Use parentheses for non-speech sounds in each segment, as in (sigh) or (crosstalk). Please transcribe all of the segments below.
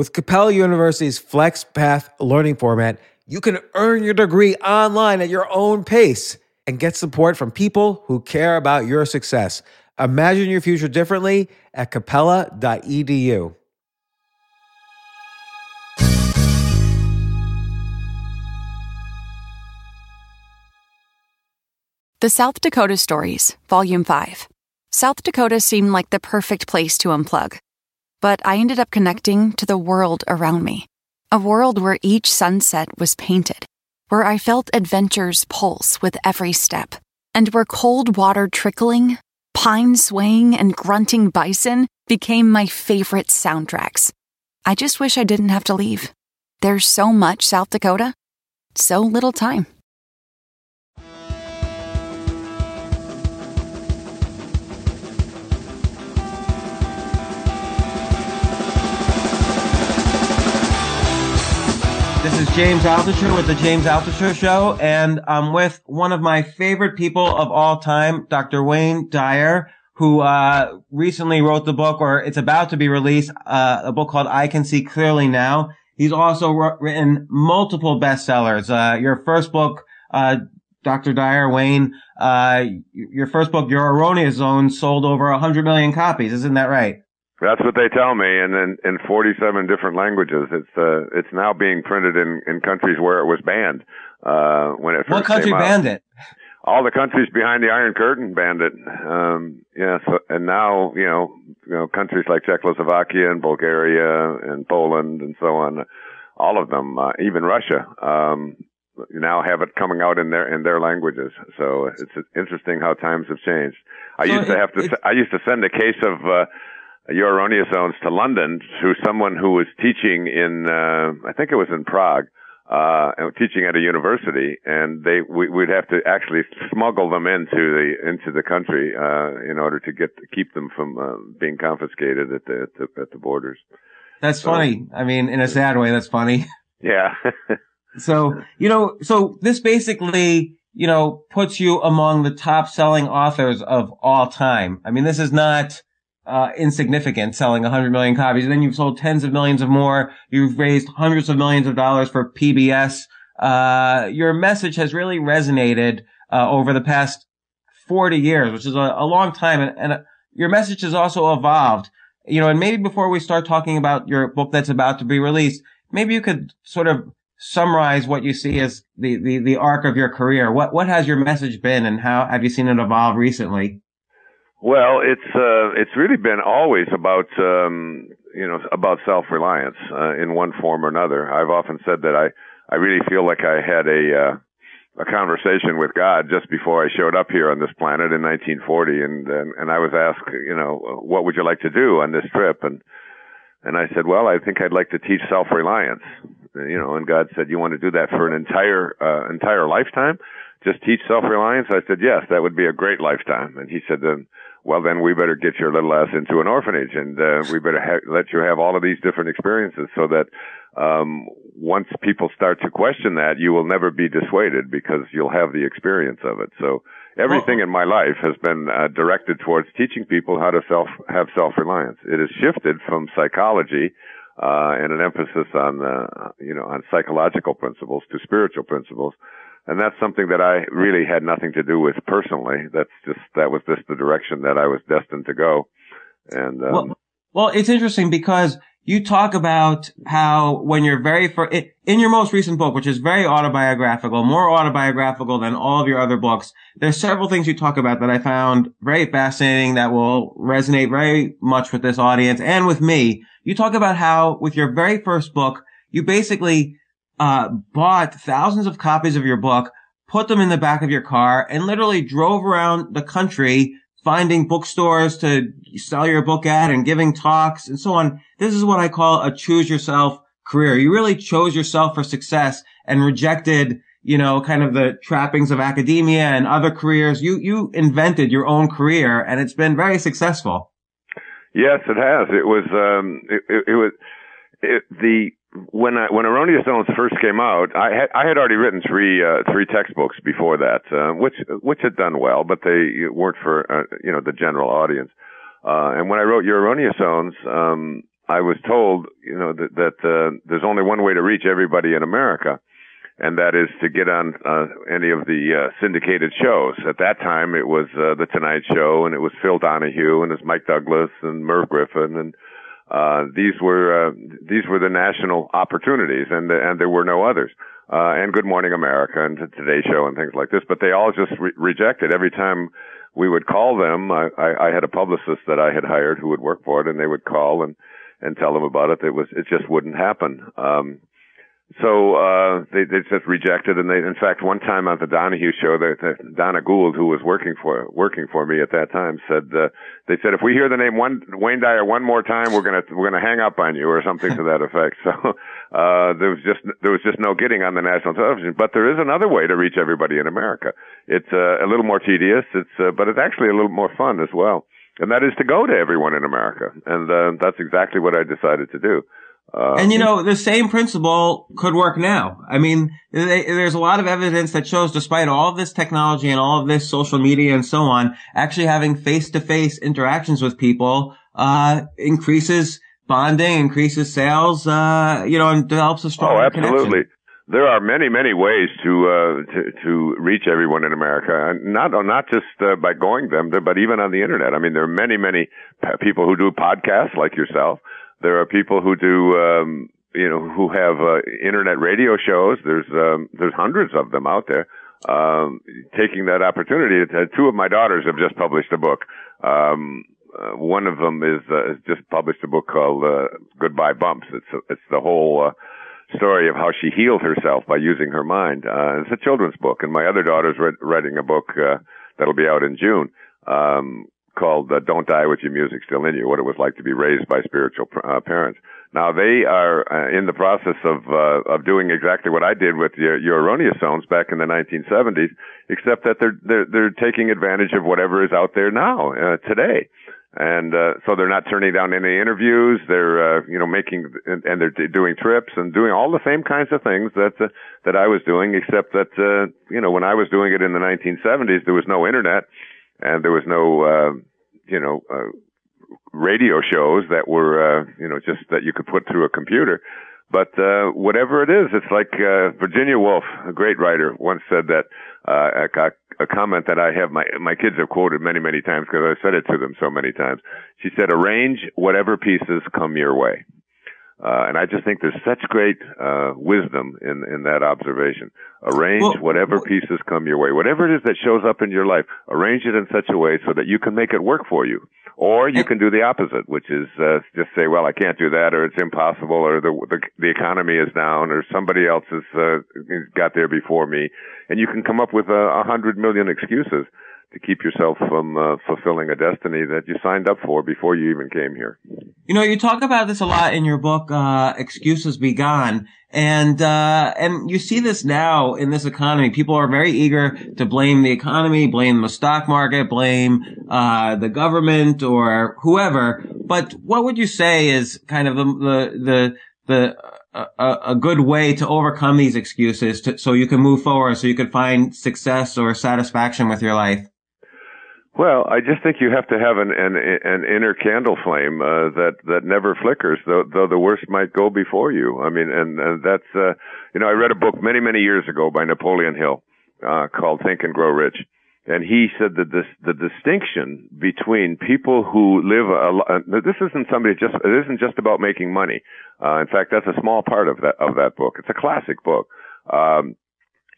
With Capella University's FlexPath learning format, you can earn your degree online at your own pace and get support from people who care about your success. Imagine your future differently at capella.edu. The South Dakota Stories, Volume 5. South Dakota seemed like the perfect place to unplug. But I ended up connecting to the world around me. A world where each sunset was painted, where I felt adventure's pulse with every step, and where cold water trickling, pine swaying, and grunting bison became my favorite soundtracks. I just wish I didn't have to leave. There's so much South Dakota, so little time. James Altucher with the James Altucher Show, and I'm with one of my favorite people of all time, Dr. Wayne Dyer, who uh, recently wrote the book, or it's about to be released, uh, a book called I Can See Clearly Now. He's also written multiple bestsellers. Uh, your first book, uh, Dr. Dyer, Wayne, uh, your first book, Your Erroneous Zone, sold over 100 million copies. Isn't that right? That's what they tell me, and in, in 47 different languages. It's uh, it's now being printed in, in countries where it was banned uh, when it first What country banned it? All the countries behind the Iron Curtain banned it. Um, yeah, so, and now you know you know countries like Czechoslovakia and Bulgaria and Poland and so on, all of them, uh, even Russia. Um, now have it coming out in their in their languages. So it's interesting how times have changed. I So used to have to. it- I used to send a case of uh, your erroneous zones to London to someone who was teaching in. Uh, I think it was in Prague. Uh, teaching at a university, and they we, we'd have to actually smuggle them into the into the country uh, in order to get keep them from uh, being confiscated at the, at the at the borders. That's So- funny. I mean, in a sad way, that's funny. (laughs) Yeah, So, you know, so this basically, you know, puts you among the top selling authors of all time. I mean, this is not, uh, insignificant selling 100 million copies. And then you've sold tens of millions of more. You've raised hundreds of millions of dollars for PBS. Uh, your message has really resonated, uh, over the past 40 years, which is a, a long time. And, and uh, your message has also evolved, you know, and maybe before we start talking about your book that's about to be released, maybe you could sort of summarize what you see as the, the, the arc of your career. What, what has your message been and how have you seen it evolve recently? Well, it's uh, it's really been always about um, you know about self reliance uh, in one form or another. I've often said that I I really feel like I had a uh, a conversation with God just before I showed up here on this planet in 1940, and and, and I was asked, you know, what would you like to do on this trip, and and I said, well, I think I'd like to teach self reliance, you know, and God said, you want to do that for an entire uh, entire lifetime? Just teach self reliance? I said, yes, that would be a great lifetime, and he said, then well, then we better get your little ass into an orphanage and uh, we better ha- let you have all of these different experiences so that um, once people start to question that, you will never be dissuaded because you'll have the experience of it. So everything in my life has been uh, directed towards teaching people how to self have self reliance. It has shifted from psychology uh, and an emphasis on uh, you know on psychological principles to spiritual principles and that's something that I really had nothing to do with personally. That's just that was just the direction that I was destined to go. And um, Well, well, it's interesting because you talk about how when you're very first, in your most recent book, which is very autobiographical, more autobiographical than all of your other books, there's several things you talk about that I found very fascinating that will resonate very much with this audience and with me. You talk about how with your very first book, you basically uh, bought thousands of copies of your book, put them in the back of your car, and literally drove around the country finding bookstores to sell your book at and giving talks and so on. This is what I call a choose yourself career. You really chose yourself for success and rejected, you know, kind of the trappings of academia and other careers. You, you invented your own career and it's been very successful. yes, it has. It was um, it, it, it was it, the when I, when Erroneous Zones first came out, I had I had already written three uh, three textbooks before that, uh, which which had done well, but they weren't for uh, you know the general audience. Uh, and when I wrote Your Erroneous Zones, um, I was told, you know, that, that uh, there's only one way to reach everybody in America, and that is to get on uh, any of the uh, syndicated shows. At that time, it was uh, the Tonight Show, and it was Phil Donahue, and it was Mike Douglas, and Merv Griffin, and uh, these were uh, these were the national opportunities, and the, and there were no others. Uh, and Good Morning America and Today Show and things like this, but they all just re- rejected every time we would call them. I, I, I had a publicist that I had hired who would work for it, and they would call and and tell them about it. It was it just wouldn't happen. Um, so uh, they they just rejected, and they in fact one time on the Donahue show, the, the Donna Gould, who was working for working for me at that time, said uh, they said if we hear the name one Wayne Dyer one more time, we're gonna we're gonna hang up on you or something to that effect. (laughs) So uh, there was just there was just no getting on the national television. But there is another way to reach everybody in America. It's uh, a little more tedious, it's uh, but it's actually a little more fun as well, and that is to go to everyone in America, and uh, that's exactly what I decided to do. Uh, and you know, the same principle could work now. I mean, they, there's a lot of evidence that shows despite all of this technology and all of this social media and so on, actually having face-to-face interactions with people, uh, increases bonding, increases sales, uh, you know, and develops a strong Oh, absolutely. Connection. There are many, many ways to, uh, to, to reach everyone in America. Not, not just, uh, by going them, but even on the internet. I mean, there are many, many people who do podcasts like yourself there are people who do, um, you know, who have uh, internet radio shows. There's um, there's hundreds of them out there. Um, taking that opportunity, uh, two of my daughters have just published a book. Um, uh, one of them is uh, just published a book called uh, Goodbye Bumps. It's it's the whole uh, story of how she healed herself by using her mind. Uh, it's a children's book, and my other daughter's re- writing a book uh, that'll be out in June um, called uh, "Don't Die with Your Music Still in You: What It Was Like to Be Raised by Spiritual uh, Parents." Now they are uh, in the process of uh, of doing exactly what I did with your, your erroneous zones back in the 1970s, except that they're they're they're taking advantage of whatever is out there now uh, today. And uh, so they're not turning down any interviews. They're uh, you know making and, and they're doing trips and doing all the same kinds of things that uh, that I was doing, except that uh, you know when I was doing it in the 1970s, there was no internet and there was no, uh, you know, uh, radio shows that were, uh, you know, just that you could put through a computer. But uh, whatever it is, it's like uh, Virginia Woolf, a great writer, once said that uh, a, a comment that I have my my kids have quoted many many times because I said it to them so many times. She said, "Arrange whatever pieces come your way." Uh, and I just think there's such great uh, wisdom in in that observation. Arrange well, whatever well, pieces come your way, whatever it is that shows up in your life. Arrange it in such a way so that you can make it work for you, or you can do the opposite, which is uh, just say, "Well, I can't do that," or "It's impossible," or "the the, the economy is down," or "Somebody else has uh, got there before me," and you can come up with a, a hundred million excuses to keep yourself from uh, fulfilling a destiny that you signed up for before you even came here. You know, you talk about this a lot in your book, uh, "Excuses Be Gone," and uh, and you see this now in this economy. People are very eager to blame the economy, blame the stock market, blame uh, the government or whoever. But what would you say is kind of the the the, the a, a, good way to overcome these excuses to, so you can move forward, so you can find success or satisfaction with your life? Well, I just think you have to have an an, an inner candle flame uh, that that never flickers, though though the worst might go before you. I mean, and and that's uh, you know I read a book many many years ago by Napoleon Hill uh, called Think and Grow Rich, and he said that this the distinction between people who live a uh, this isn't somebody just it isn't just about making money. Uh, in fact, that's a small part of that of that book. It's a classic book. Um,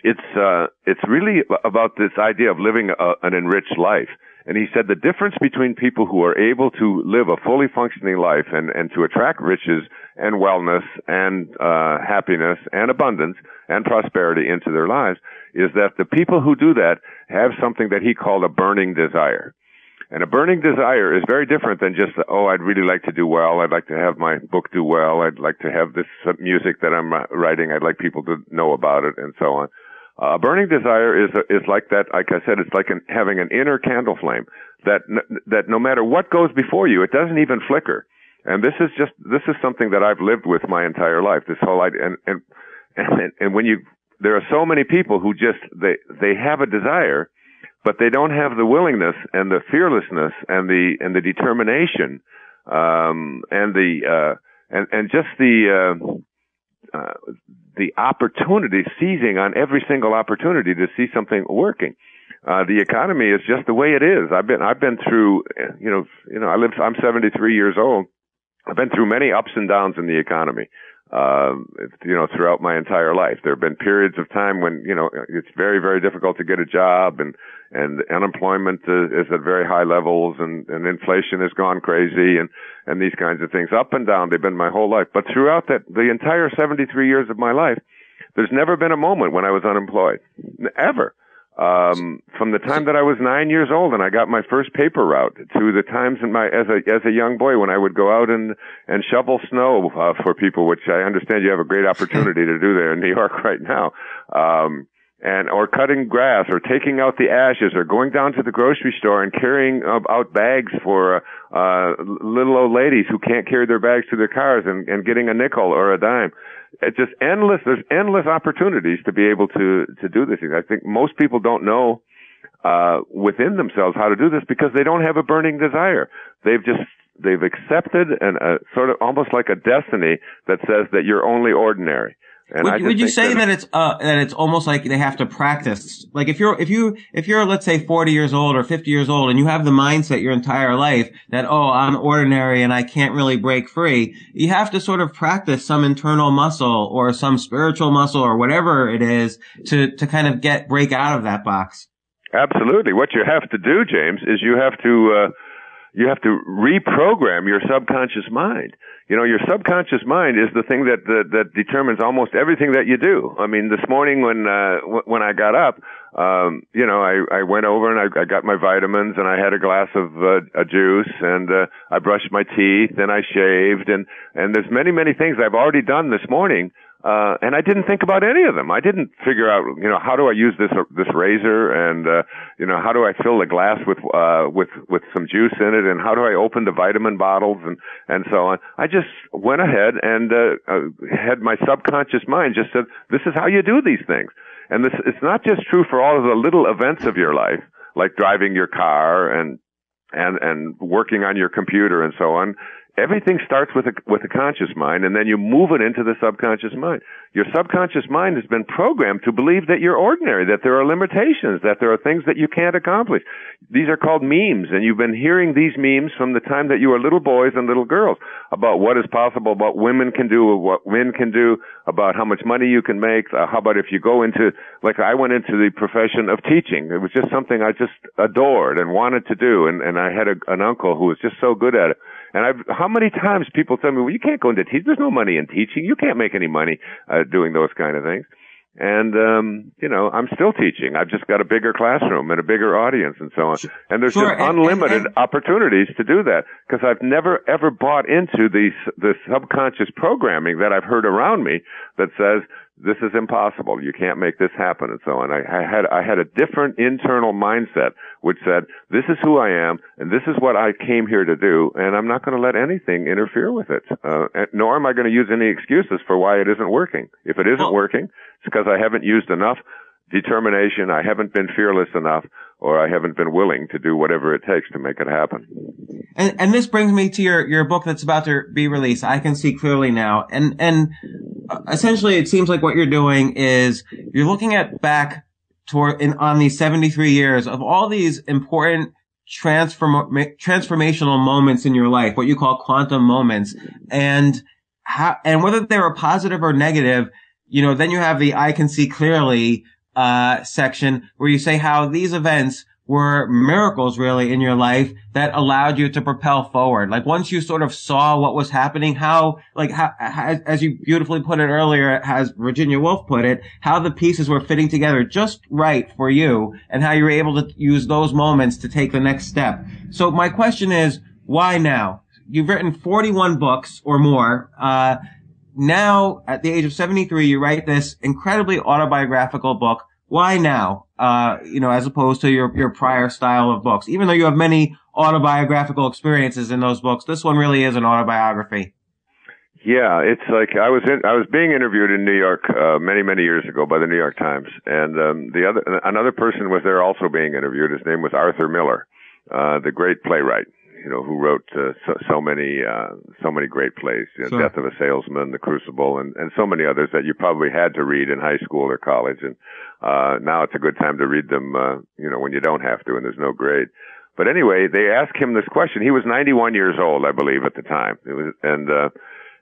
it's uh, it's really about this idea of living a, an enriched life. And he said the difference between people who are able to live a fully functioning life and, and to attract riches and wellness and uh, happiness and abundance and prosperity into their lives is that the people who do that have something that he called a burning desire. And a burning desire is very different than just, oh, I'd really like to do well. I'd like to have my book do well. I'd like to have this music that I'm writing. I'd like people to know about it and so on. Uh, burning desire is is like that. Like I said, it's like an, having an inner candle flame that that no matter what goes before you, it doesn't even flicker. And this is just this is something that I've lived with my entire life. This whole idea, and and and, and when you there are so many people who just they they have a desire, but they don't have the willingness and the fearlessness and the and the determination um, and the uh, and and just the uh, uh, the opportunity, seizing on every single opportunity to see something working. Uh, the economy is just the way it is. I've been I've been through you know you know I live I'm 73 years old. I've been through many ups and downs in the economy um, you know, throughout my entire life. There have been periods of time when, you know, it's very, very difficult to get a job and, and unemployment is, at very high levels and, and inflation has gone crazy and, and these kinds of things up and down. They've been my whole life. But throughout that, the entire 73 years of my life, there's never been a moment when I was unemployed. Ever um, from the time that I was nine years old and I got my first paper route to the times in my as a as a young boy when I would go out and and shovel snow uh, for people, which I understand you have a great opportunity to do there in New York (laughs) right now. Um, and or cutting grass or taking out the ashes or going down to the grocery store and carrying out bags for uh little old ladies who can't carry their bags to their cars and, and getting a nickel or a dime it's just endless. There's endless opportunities to be able to to do this. I think most people don't know uh, within themselves how to do this because they don't have a burning desire. They've just they've accepted and sort of almost like a destiny that says that you're only ordinary. And would, would you say that, that it's uh, that it's almost like they have to practice? Like if you're if you if you're let's say 40 years old or 50 years old and you have the mindset your entire life that oh I'm ordinary and I can't really break free, you have to sort of practice some internal muscle or some spiritual muscle or whatever it is to to kind of get break out of that box. Absolutely. What you have to do, James, is you have to uh, you have to reprogram your subconscious mind you know, your subconscious mind is the thing that, that that determines almost everything that you do. I mean, this morning when uh, w- when I got up, um, you know, I I went over and I, I got my vitamins and I had a glass of uh, a juice and uh, I brushed my teeth and I shaved and and there's many many things I've already done this morning uh, and I didn't think about any of them. I didn't figure out, you know, how do I use this this razor, and uh, you know, how do I fill the glass with uh, with with some juice in it, and how do I open the vitamin bottles, and and so on. I just went ahead and uh, uh, had my subconscious mind just said, this is how you do these things, and this it's not just true for all of the little events of your life, like driving your car and and and working on your computer and so on everything starts with a with a conscious mind and then you move it into the subconscious mind. Your subconscious mind has been programmed to believe that you're ordinary that there are limitations that there are things that you can't accomplish. These are called memes and you've been hearing these memes from the time that you were little boys and little girls about what is possible what women can do what men can do about how much money you can make uh, how about if you go into like I went into the profession of teaching. It was just something I just adored and wanted to do and and I had a, an uncle who was just so good at it and I've, how many times people tell me, well, you can't go into teaching. There's no money in teaching. You can't make any money, uh, doing those kind of things. And, um, you know, I'm still teaching. I've just got a bigger classroom and a bigger audience and so on. And there's sure. just unlimited and, and, opportunities to do that because I've never ever bought into these, the subconscious programming that I've heard around me that says, this is impossible. You can't make this happen and so on. I, I had, I had a different internal mindset which said, this is who I am and this is what I came here to do and I'm not going to let anything interfere with it. Uh, nor am I going to use any excuses for why it isn't working. If it isn't well, working, it's because I haven't used enough determination. I haven't been fearless enough or I haven't been willing to do whatever it takes to make it happen. And, and this brings me to your, your book that's about to be released. I can see clearly now. And, and uh, essentially it seems like what you're doing is you're looking at back toward in, on these 73 years of all these important transform, transformational moments in your life, what you call quantum moments and how, and whether they were positive or negative, you know, then you have the I can see clearly uh, section where you say how these events were miracles really in your life that allowed you to propel forward. Like once you sort of saw what was happening, how, like, how, as you beautifully put it earlier, as Virginia Woolf put it, how the pieces were fitting together just right for you and how you were able to use those moments to take the next step. So my question is, why now? You've written 41 books or more. Uh, now at the age of 73, you write this incredibly autobiographical book. Why now? Uh, you know, as opposed to your, your prior style of books. Even though you have many autobiographical experiences in those books, this one really is an autobiography. Yeah, it's like I was in, I was being interviewed in New York uh, many many years ago by the New York Times, and um, the other another person was there also being interviewed. His name was Arthur Miller, uh, the great playwright. You know, who wrote uh, so, so many uh, so many great plays, you know, sure. Death of a Salesman, The Crucible, and and so many others that you probably had to read in high school or college, and uh, now it's a good time to read them, uh, you know, when you don't have to and there's no grade. But anyway, they asked him this question. He was 91 years old, I believe, at the time. It was, and uh,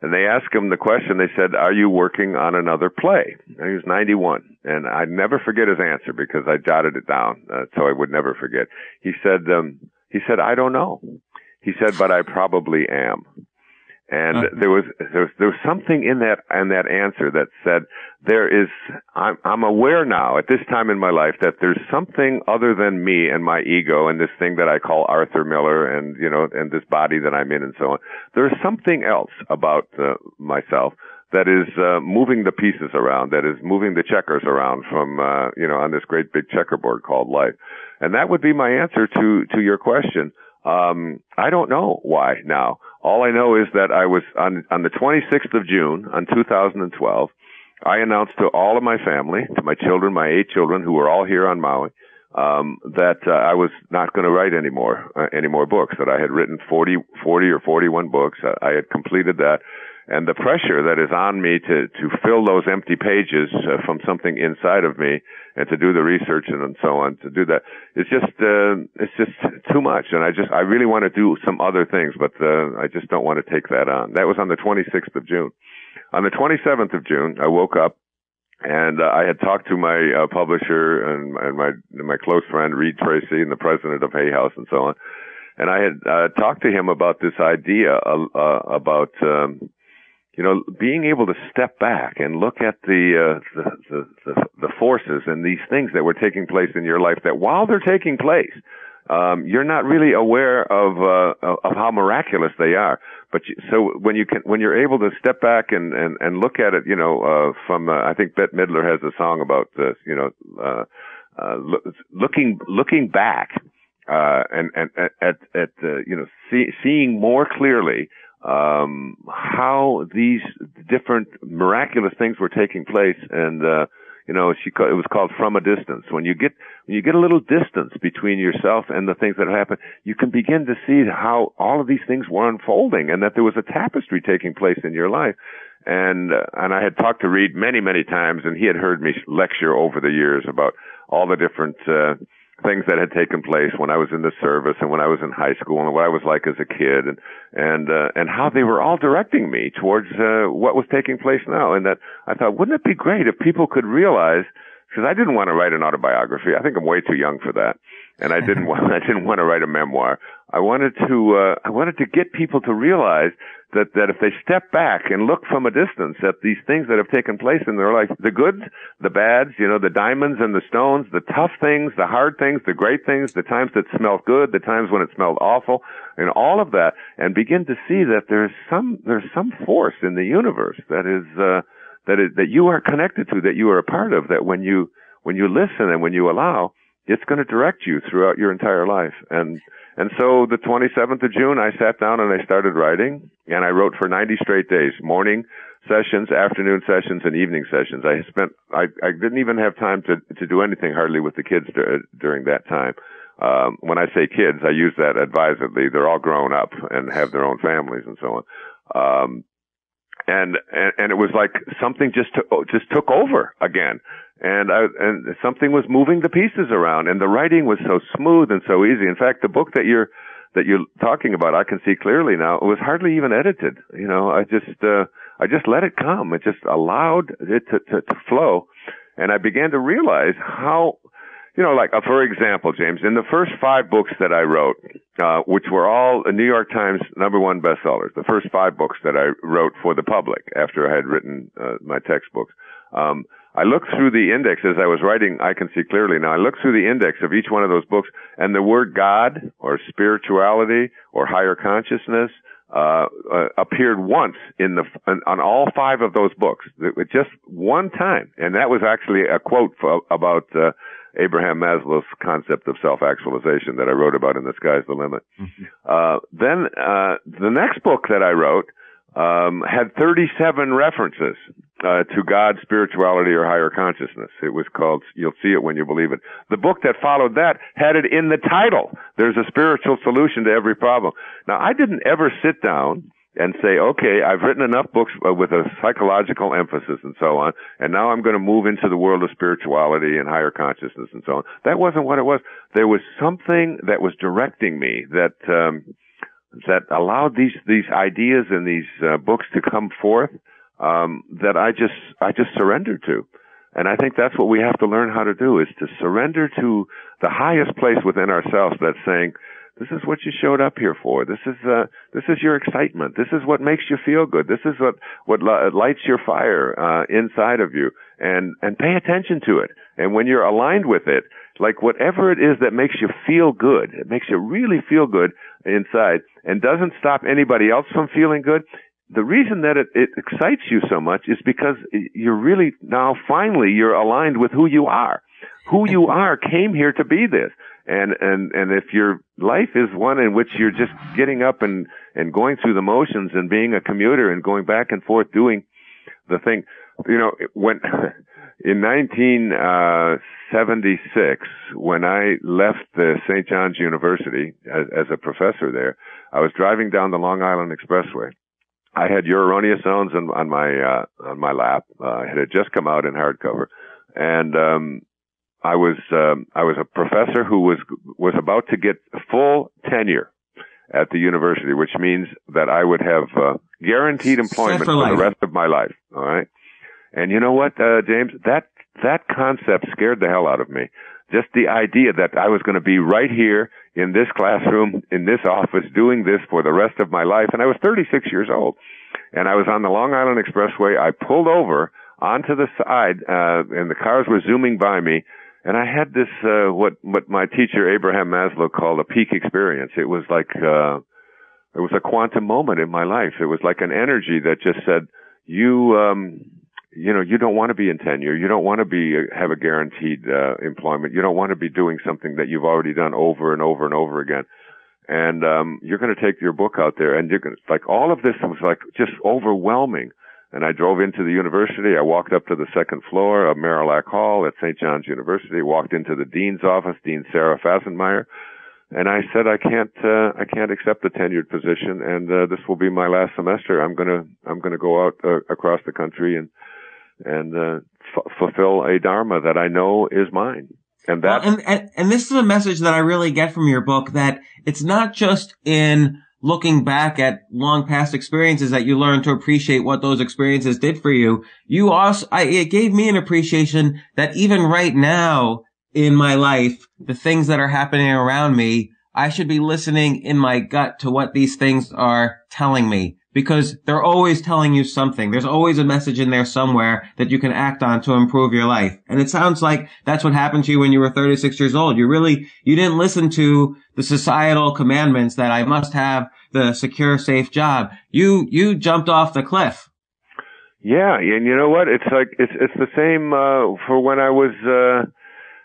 and they asked him the question. They said, "Are you working on another play?" And he was 91, and I never forget his answer because I jotted it down uh, so I would never forget. He said, um, "He said I don't know." He said, "But I probably am." And there was there was there was something in that in that answer that said there is I'm I'm aware now at this time in my life that there's something other than me and my ego and this thing that I call Arthur Miller and you know and this body that I'm in and so on. There's something else about uh, myself that is uh, moving the pieces around, that is moving the checkers around from uh, you know on this great big checkerboard called life. And that would be my answer to to your question. Um, I don't know why now. All I know is that I was on on the 26th of June on 2012. I announced to all of my family, to my children, my eight children who were all here on Maui, um, that uh, I was not going to write any more uh, any more books. That I had written 40, 40 or 41 books. I had completed that, and the pressure that is on me to to fill those empty pages uh, from something inside of me and to do the research and, and so on to do that it's just uh, it's just too much. And i just i really want to do some other things but uh, i just don't want to take that on. That was on the 26th of june. On the 27th of june i woke up and uh, I had talked to my uh, publisher and, and my my close friend Reid Tracy and the president of Hay House and so on, and I had uh, talked to him about this idea uh, uh, about um, you know, being able to step back and look at the, uh, the, the, the, forces and these things that were taking place in your life that while they're taking place, um, you're not really aware of, uh, of how miraculous they are. But you, so when you can, when you're able to step back and, and, and look at it, you know, uh, from, uh, I think Bette Midler has a song about this, you know, uh, uh, looking, looking back, uh, and, and, at, at, uh, you know, see, seeing more clearly, um, how these different miraculous things were taking place, and uh, you know, she it was called from a distance. When you get when you get a little distance between yourself and the things that happen, you can begin to see how all of these things were unfolding, and that there was a tapestry taking place in your life. And uh, and I had talked to Reid many many times, and he had heard me lecture over the years about all the different. Uh, things that had taken place when I was in the service and when I was in high school and what I was like as a kid and and uh, and how they were all directing me towards uh, what was taking place now. And that I thought wouldn't it be great if people could realize because I didn't want to write an autobiography. I think I'm way too young for that and I didn't (laughs) want (laughs) I didn't want to write a memoir. I wanted to uh, I wanted to get people to realize that that if they step back and look from a distance at these things that have taken place in their life, the goods, the bads, you know, the diamonds and the stones, the tough things, the hard things, the great things, the times that smelled good, the times when it smelled awful, and all of that, and begin to see that there's some there's some force in the universe that is uh, that is that you are connected to, that you are a part of, that when you when you listen and when you allow, it's going to direct you throughout your entire life and and so the 27th of June, I sat down and I started writing, and I wrote for 90 straight days, morning sessions, afternoon sessions, and evening sessions. I spent, I, I didn't even have time to, to do anything hardly with the kids dur- during that time. Um, when I say kids, I use that advisedly. They're all grown up and have their own families and so on. Um, and, and, and it was like something just took, just took over again and I, and something was moving the pieces around and the writing was so smooth and so easy. In fact, the book that you're that you're talking about, I can see clearly now. It was hardly even edited. You know, I just uh, I just let it come. It just allowed it to, to, to flow, and I began to realize how. You know, like uh, for example, James, in the first five books that I wrote, uh, which were all New York Times number one bestsellers, the first five books that I wrote for the public after I had written uh, my textbooks, um, I looked through the index as I was writing, I can see clearly now. I looked through the index of each one of those books and the word God or spirituality or higher consciousness, uh, uh, appeared once in the, on, on all five of those books. Just one time. And that was actually a quote for, about, uh, Abraham Maslow's concept of self-actualization that I wrote about in The Sky's the Limit. Mm-hmm. Uh, then, uh, the next book that I wrote, um, had 37 references uh, to God, spirituality, or higher consciousness. It was called You'll See It When You Believe It. The book that followed that had it in the title. There's a spiritual solution to every problem. Now, I didn't ever sit down and say, okay, I've written enough books uh, with a psychological emphasis and so on, and now I'm going to move into the world of spirituality and higher consciousness and so on. That wasn't what it was. There was something that was directing me that, um, that allowed these, these ideas and these uh, books to come forth um, that I just I just surrendered to. And I think that's what we have to learn how to do is to surrender to the highest place within ourselves that's saying, this is what you showed up here for. This is uh, this is your excitement. This is what makes you feel good. This is what what lights your fire uh, inside of you. And and pay attention to it. And when you're aligned with it, like whatever it is that makes you feel good, it makes you really feel good inside, and doesn't stop anybody else from feeling good the reason that it, it excites you so much is because you're really now finally you're aligned with who you are. Who you are came here to be this. And, and, and if your life is one in which you're just getting up and, and going through the motions and being a commuter and going back and forth doing the thing, you know, when, (laughs) in 1976, uh, when I left the St. John's University as, as a professor there, I was driving down the Long Island Expressway I had Your Erroneous Zones on, on my uh, on my lap. Uh, it had just come out in hardcover, and um, I was um, I was a professor who was was about to get full tenure at the university, which means that I would have uh, guaranteed employment for, for the rest of my life. All right, and you know what, uh, James, that that concept scared the hell out of me. Just the idea that I was going to be right here in this classroom, in this office, doing this for the rest of my life. And I was 36 years old. And I was on the Long Island Expressway. I pulled over onto the side, uh, and the cars were zooming by me. And I had this, uh, what, what my teacher Abraham Maslow called a peak experience. It was like, uh, it was a quantum moment in my life. It was like an energy that just said, you, um, you know, you don't want to be in tenure. You don't want to be uh, have a guaranteed uh, employment. You don't want to be doing something that you've already done over and over and over again. And um, you're going to take your book out there, and you're going to, like all of this was like just overwhelming. And I drove into the university. I walked up to the second floor of Marillac Hall at St. John's University. Walked into the dean's office, Dean Sarah Fassenmeyer, and I said, I can't, uh, I can't accept the tenured position, and uh, this will be my last semester. I'm gonna, I'm gonna go out uh, across the country and and uh, f- fulfill a dharma that I know is mine. And that well, and, and and this is a message that I really get from your book that it's not just in looking back at long past experiences that you learn to appreciate what those experiences did for you. You also, I, it gave me an appreciation that even right now in my life, the things that are happening around me, I should be listening in my gut to what these things are telling me because they're always telling you something. There's always a message in there somewhere that you can act on to improve your life. And it sounds like that's what happened to you when you were 36 years old. You really, you didn't listen to the societal commandments that I must have the secure, safe job. You, you jumped off the cliff. Yeah. And you know what? It's like, it's, it's the same, uh, for when I was, uh,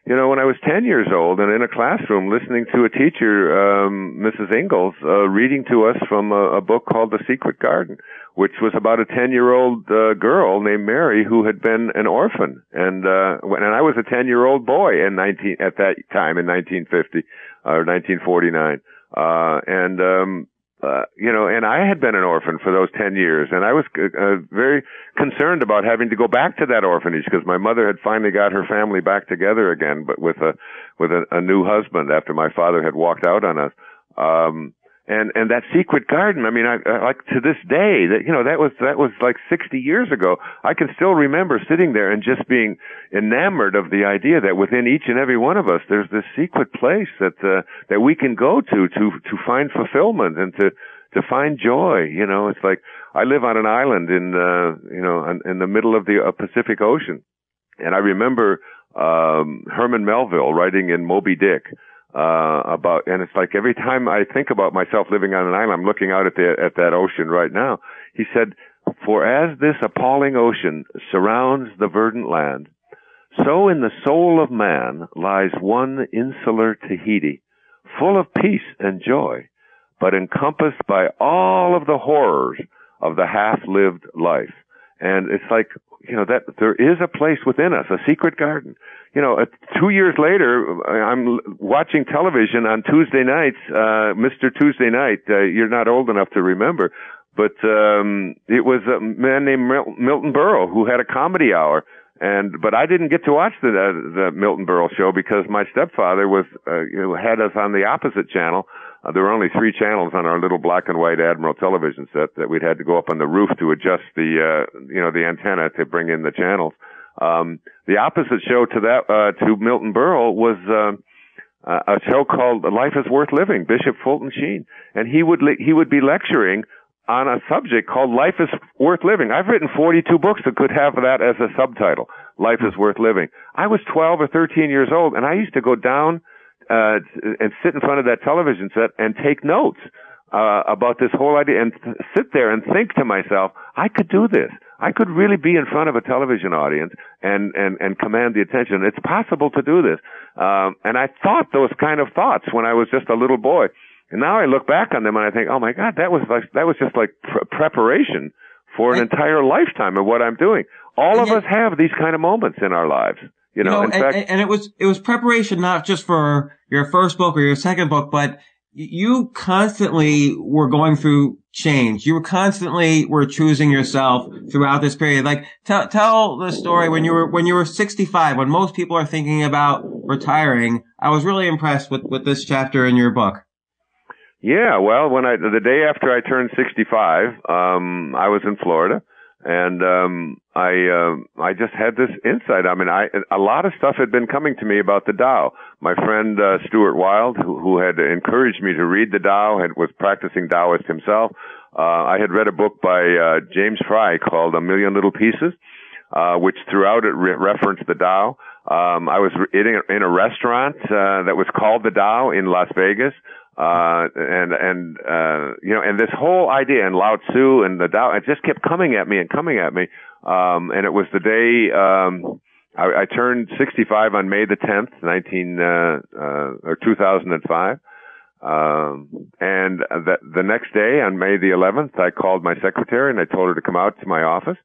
you know, when I was 10 years old and in a classroom listening to a teacher, um, Mrs. Ingalls, uh, reading to us from a, a book called The Secret Garden, which was about a 10 year old, uh, girl named Mary who had been an orphan. And, uh, when, and I was a 10 year old boy in 19, at that time in 1950, or 1949. Uh, and, um, uh, you know, and I had been an orphan for those 10 years and I was uh, uh, very concerned about having to go back to that orphanage because my mother had finally got her family back together again, but with a, with a, a new husband after my father had walked out on us. Um, and and that secret garden i mean i, I like to this day that you know that was that was like 60 years ago i can still remember sitting there and just being enamored of the idea that within each and every one of us there's this secret place that uh, that we can go to to to find fulfillment and to to find joy you know? It's like i live on an island in uh you know in, the middle of the uh, pacific ocean. And i remember um herman melville writing in moby dick uh, about, and it's like every time I think about myself living on an island, I'm looking out at the, at that ocean right now. He said, for as this appalling ocean surrounds the verdant land, so in the soul of man lies one insular Tahiti, full of peace and joy, but encompassed by all of the horrors of the half-lived life. And it's like, you know, that there is a place within us, a secret garden. You know, two years later, I'm watching television on Tuesday nights, uh, Mr. Tuesday Night. Uh, you're not old enough to remember, but um, it was a man named Milton Berle who had a comedy hour. And but I didn't get to watch the the Milton Berle show because my stepfather was uh, you know had us on the opposite channel. Uh, there were only three channels on our little black and white Admiral television set that we'd had to go up on the roof to adjust the uh, you know the antenna to bring in the channels. Um, the opposite show to that uh, to Milton Berle was. Uh, a show called Life is Worth Living, Bishop Fulton Sheen, and he would le- he would be lecturing on a subject called Life is Worth Living. I've written 42 books that could have that as a subtitle. Life is Worth Living. I was 12 or 13 years old and I used to go down, uh, and sit in front of that television set and take notes, uh, about this whole idea and th- sit there and think to myself, I could do this. I could really be in front of a television audience and, and, and command the attention. It's possible to do this. Um, and I thought those kind of thoughts when I was just a little boy. And now I look back on them and I think, oh my God, that was like, that was just like pr- preparation for an entire lifetime of what I'm doing. All of us have these kind of moments in our lives. You know, you know and, fact, and it was, it was preparation not just for your first book or your second book, but you constantly were going through change. You were constantly were choosing yourself throughout this period. Like tell tell the story when you were when you were 65, when most people are thinking about retiring. I was really impressed with with this chapter in your book. Yeah, well, when I the day after I turned 65, um, I was in Florida, and um, I uh, I just had this insight. I mean, I a lot of stuff had been coming to me about the Tao. My friend uh, Stuart Wilde, who, who had encouraged me to read the Tao, had was practicing Taoist himself. Uh, I had read a book by uh, James Frey called A Million Little Pieces, uh, which throughout it re- referenced the Tao. Um, I was in a, in a restaurant uh, that was called the Tao in Las Vegas. Uh, and, and, uh, you know, and this whole idea and Lao Tzu and the Tao, it just kept coming at me and coming at me. Um, and it was the day, um, I, I turned 65 on May the 10th, 19, uh, uh, or 2005. Um, and the, the next day on May the 11th, I called my secretary and I told her to come out to my office.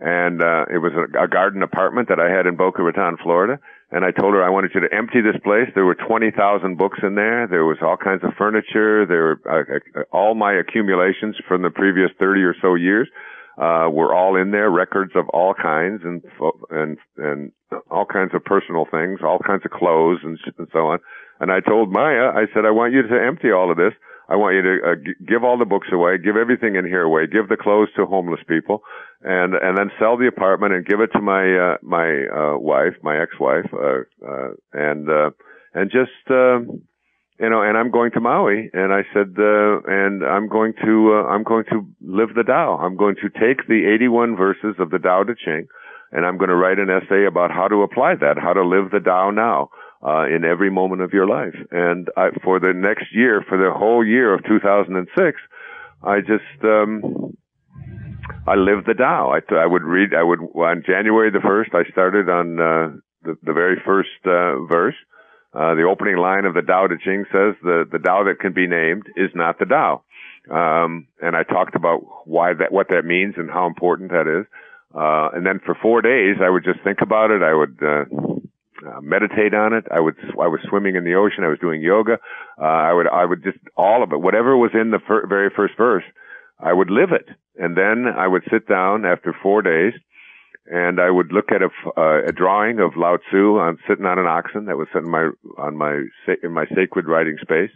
And, uh, it was a, a garden apartment that I had in Boca Raton, Florida and I told her I wanted you to empty this place. There were 20,000 books in there. There was all kinds of furniture. There were uh, uh, all my accumulations from the previous 30 or so years uh, were all in there, records of all kinds and and and all kinds of personal things, all kinds of clothes and, and so on. And I told Maya, I said, I want you to empty all of this. I want you to uh, give all the books away, give everything in here away, give the clothes to homeless people, and and then sell the apartment and give it to my uh, my uh, wife, my ex-wife, uh, uh, and uh, and just uh, you know, and I'm going to Maui, and I said, uh, and I'm going to uh, I'm going to live the Tao. I'm going to take the 81 verses of the Tao Te Ching, and I'm going to write an essay about how to apply that, how to live the Tao now. Uh, in every moment of your life. And I, for the next year, for the whole year of 2006, I just, um, I lived the Tao. I, I would read, I would, on January the 1st, I started on, uh, the, the very first, uh, verse. Uh, the opening line of the Tao Te Ching says the, the Tao that can be named is not the Tao. Um, and I talked about why that, what that means and how important that is. Uh, and then for four days, I would just think about it. I would, uh, uh, meditate on it. I would, I was swimming in the ocean. I was doing yoga. Uh, I would, I would just, all of it, whatever was in the fir- very first verse, I would live it. And then I would sit down after four days and I would look at a, uh, a drawing of Lao Tzu on sitting on an oxen that was sitting my, on my, in my sacred writing space.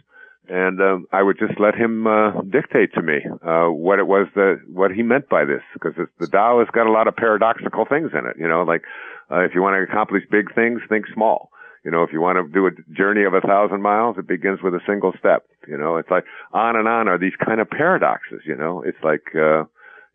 And, um, I would just let him, uh, dictate to me, uh, what it was that, what he meant by this. Cause the Tao has got a lot of paradoxical things in it, you know, like, uh, if you want to accomplish big things, think small. You know, if you want to do a journey of a thousand miles, it begins with a single step. You know, it's like on and on are these kind of paradoxes. You know, it's like uh,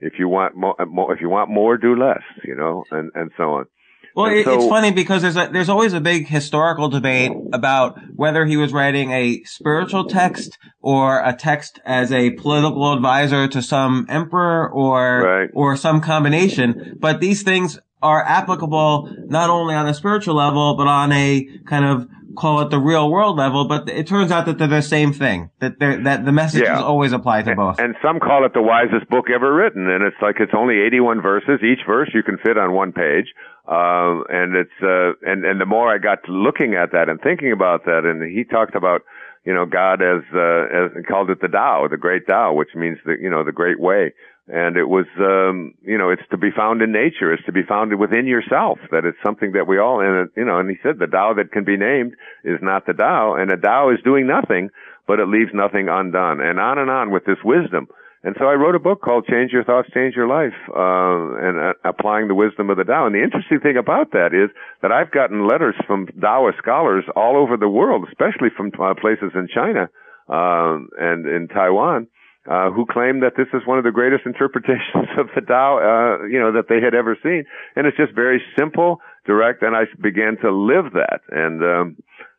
if you want more, uh, if you want more, do less. You know, and and so on. Well, it, so, it's funny because there's a, there's always a big historical debate about whether he was writing a spiritual text or a text as a political advisor to some emperor or right. or some combination. But these things are applicable not only on a spiritual level, but on a kind of call it the real world level, but it turns out that they're the same thing. That they're, that the messages Yeah. always apply to both. And some call it the wisest book ever written, and it's like it's only 81 verses. Each verse you can fit on one page. Uh, and it's, uh, and, and the more I got to looking at that and thinking about that, and he talked about, you know, God as, uh, as, called it the Tao, the great Tao, which means the, you know, the great way. And it was, um, you know, it's to be found in nature. It's to be found within yourself. That it's something that we all, and you know, and he said the Tao that can be named is not the Tao, and a Tao is doing nothing, but it leaves nothing undone. And on and on with this wisdom. And so I wrote a book called Change Your Thoughts, Change Your Life, uh, and uh, applying the wisdom of the Tao. And the interesting thing about that is that I've gotten letters from Taoist scholars all over the world, especially from uh, places in China, um, and in Taiwan, uh, who claimed that this is one of the greatest interpretations (laughs) of the Tao, uh, you know, that they had ever seen. And it's just very simple, direct, and I began to live that. And, um,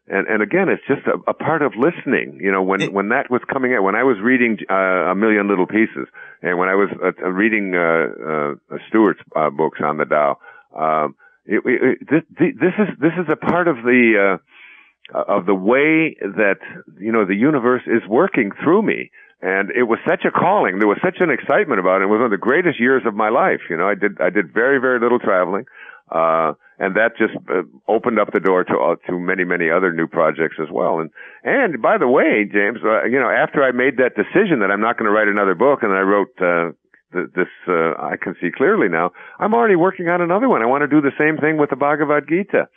and, and again, it's just a, a part of listening. You know, when, It- when that was coming out, when I was reading, uh, A Million Little Pieces, and when I was uh, uh, reading, uh, uh, Stuart's, uh, books on the Tao, um, it, it, it, this, this is, this is a part of the, uh, of the way that, you know, the universe is working through me. And it was such a calling. There was such an excitement about it. It was one of the greatest years of my life. You know, I did, I did very, very little traveling. Uh, and that just uh, opened up the door to, uh, to many, many other new projects as well. And, and by the way, James, uh, you know, after I made that decision that I'm not going to write another book and I wrote, uh, th- this, uh, I can see clearly now, I'm already working on another one. I want to do the same thing with the Bhagavad Gita.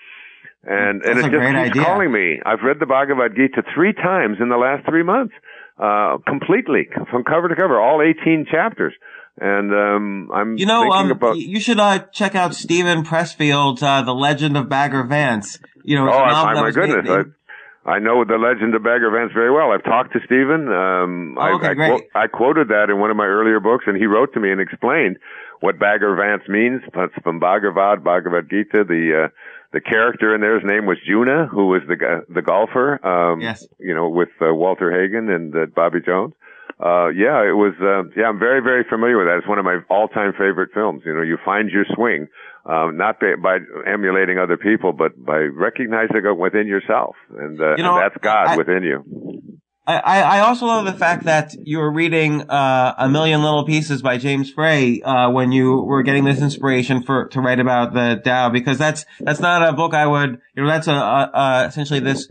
And, and That's it just keeps idea. calling me. I've read the Bhagavad Gita three times in the last three months, uh, completely from cover to cover, all 18 chapters. And, um, I'm You know, thinking um, about, you should uh, check out Steven Pressfield's uh, "The Legend of Bagger Vance." You know, oh, I, my was made- goodness. I, I know the legend of Bagger Vance very well. I've talked to Steven. Um, Oh, okay, I, I, great. I quoted that in one of my earlier books, and he wrote to me and explained what Bagger Vance means. It's from Bhagavad, Bhagavad Gita. The uh, the character in there, his name was Junuh, who was the the golfer. Um, Yes. You know, with uh, Walter Hagen and uh, Bobby Jones. Uh, yeah, it was, uh, yeah, I'm very, very familiar with that. It's one of my all-time favorite films. You know, you find your swing, um, not by, by emulating other people, but by recognizing it within yourself. And, uh, You know, and that's God I- within you. I, I also love the fact that you were reading uh, a million little pieces by James Frey uh, when you were getting this inspiration for to write about the Tao because that's that's not a book I would you know that's a, a, a essentially this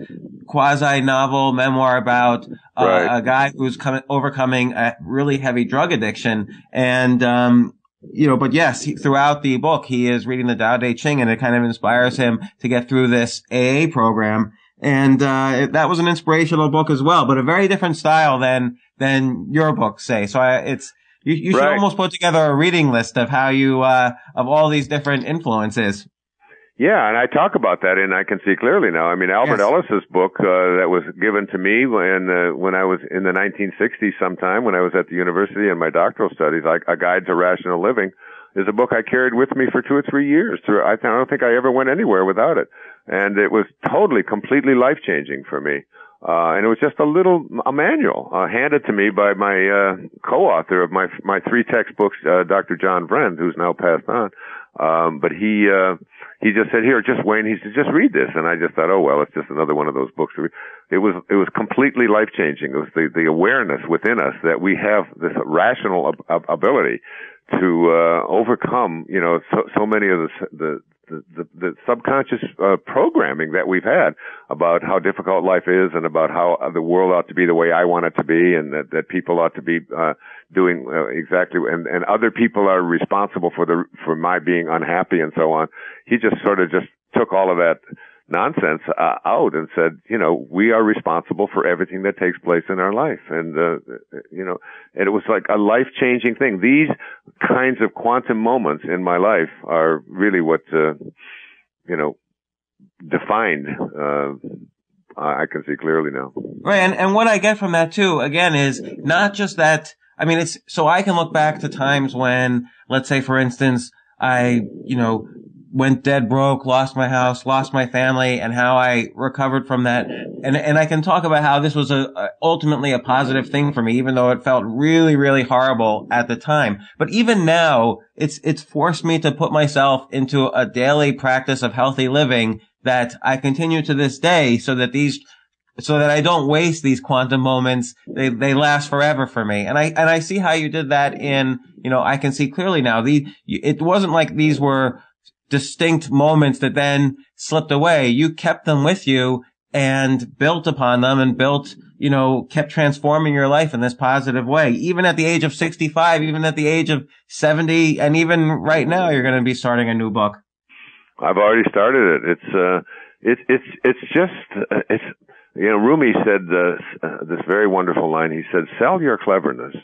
quasi novel memoir about uh, Right. a guy who's coming overcoming a really heavy drug addiction and um you know, but yes, he, throughout the book, he is reading the Tao Te Ching and it kind of inspires him to get through this AA program. And, uh, it, that was an inspirational book as well, but a very different style than, than your books say. So I, it's, you, you should Right. almost put together a reading list of how you, uh, of all these different influences. Yeah, and I talk about that, and I can see clearly now. I mean, Albert Yes. Ellis's book uh, that was given to me when uh, when I was in the 1960s, sometime when I was at the university in my doctoral studies, like A Guide to Rational Living, is a book I carried with me for two or three years. Through, I, I don't think I ever went anywhere without it, and it was totally, completely life changing for me. Uh, and it was just a little a manual uh, handed to me by my uh, co-author of my my three textbooks, uh, Dr. John Vriend, who's now passed on. Um, but he uh, he just said, "Here, just Wayne." He said, "Just read this," and I just thought, "Oh well, it's just another one of those books." It was it was completely life changing. It was the the awareness within us that we have this rational ab- ab- ability to uh, overcome, you know, so, so many of the the the, the, the subconscious uh, programming that we've had about how difficult life is and about how uh, the world ought to be the way I want it to be and that, that people ought to be uh, doing uh, exactly and, and other people are responsible for the for my being unhappy and so on. He just sort of just took all of that nonsense uh, out and said, you know, we are responsible for everything that takes place in our life. And, uh, you know, and it was like a life changing thing. These kinds of quantum moments in my life are really what, uh, you know, defined, uh, I can see clearly now. Right. And, and what I get from that too, again, is not just that, I mean, it's, so I can look back to times when, let's say, for instance, I, you know, went dead broke, lost my house, lost my family, and how I recovered from that. And and I can talk about how this was a, a ultimately a positive thing for me, even though it felt really really horrible at the time. But even now, it's it's forced me to put myself into a daily practice of healthy living that I continue to this day so that these so that I don't waste these quantum moments. They, they last forever for me. And I, and I see how you did that in, you know, I can see clearly now. The, it wasn't like these were distinct moments that then slipped away. You kept them with you and built upon them and built, you know, kept transforming your life in this positive way. Even at the age of 65, even at the age of 70, and even right now, you're going to be starting a new book. I've already started it. It's, uh, it's, it's, it's just, uh, it's, you know, Rumi said uh, uh, this very wonderful line. He said, "Sell your cleverness,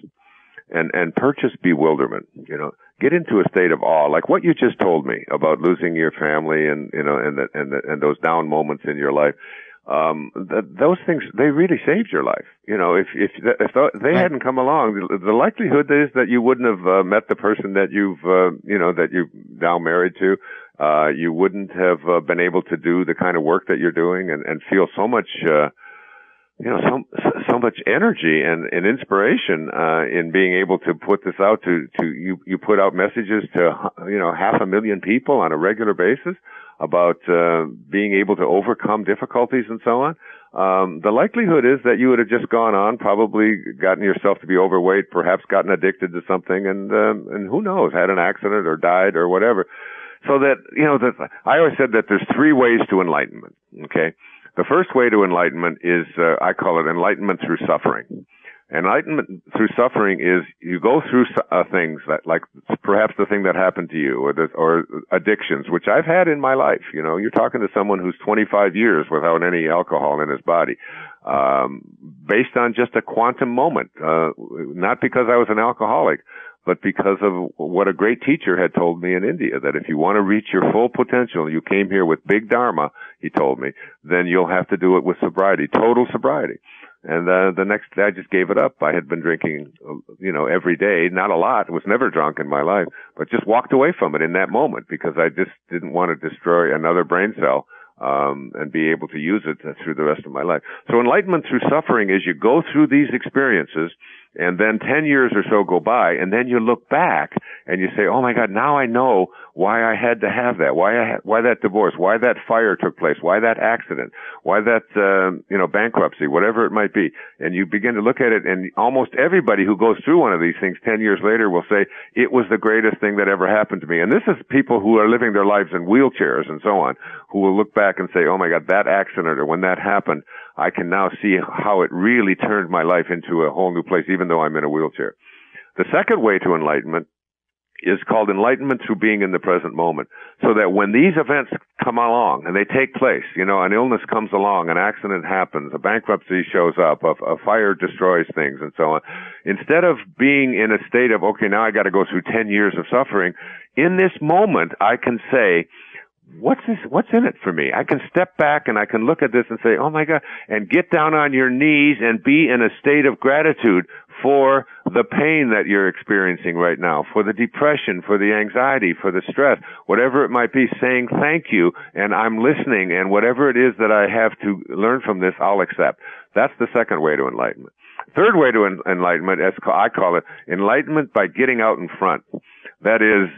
and and purchase bewilderment." You know, get into a state of awe, like what you just told me about losing your family, and you know, and the, and the, and those down moments in your life. Um, th- those things they really saved your life. You know, if if if they hadn't come along, the, the likelihood is that you wouldn't have uh, met the person that you've uh, you know that you're now married to uh, you wouldn't have uh, been able to do the kind of work that you're doing and, and feel so much, uh, you know, so, so much energy and, and inspiration, uh, in being able to put this out to, to, you, you put out messages to, you know, half a million people on a regular basis about, uh, being able to overcome difficulties and so on. Um, the likelihood is that you would have just gone on, probably gotten yourself to be overweight, perhaps gotten addicted to something, and um, and who knows, had an accident or died or whatever. So that, you know, that I always said that there's three ways to enlightenment. Okay. The first way to enlightenment is, uh, I call it enlightenment through suffering. Enlightenment through suffering is you go through uh, things that, like perhaps the thing that happened to you, or the, or addictions, which I've had in my life. You know, you're talking to someone who's 25 years without any alcohol in his body, um, based on just a quantum moment. Uh, not because I was an alcoholic, but because of what a great teacher had told me in India, that if you want to reach your full potential, you came here with big dharma, he told me, then you'll have to do it with sobriety, total sobriety. And uh, the next day I just gave it up. I had been drinking, you know, every day, not a lot, was never drunk in my life, but just walked away from it in that moment because I just didn't want to destroy another brain cell um, and be able to use it through the rest of my life. So enlightenment through suffering is you go through these experiences and then 10 years or so go by and then you look back and you say, oh my God, now I know why I had to have that, why I why that divorce, why that fire took place, why that accident, why that, uh, you know, bankruptcy, whatever it might be. And you begin to look at it and almost everybody who goes through one of these things 10 years later will say, it was the greatest thing that ever happened to me. And this is people who are living their lives in wheelchairs and so on, who will look back and say, oh my God, that accident or when that happened, I can now see how it really turned my life into a whole new place, even though I'm in a wheelchair. The second way to enlightenment is called enlightenment through being in the present moment. So that when these events come along and they take place, you know, an illness comes along, an accident happens, a bankruptcy shows up, a, a fire destroys things and so on. Instead of being in a state of, okay, now I gotta go through 10 years of suffering, in this moment I can say, what's this, what's in it for me? I can step back and I can look at this and say, oh my God, and get down on your knees and be in a state of gratitude for the pain that you're experiencing right now, for the depression, for the anxiety, for the stress, whatever it might be, saying thank you and I'm listening and whatever it is that I have to learn from this, I'll accept. That's the second way to enlightenment. Third way to enlightenment, as I call it, enlightenment by getting out in front. That is,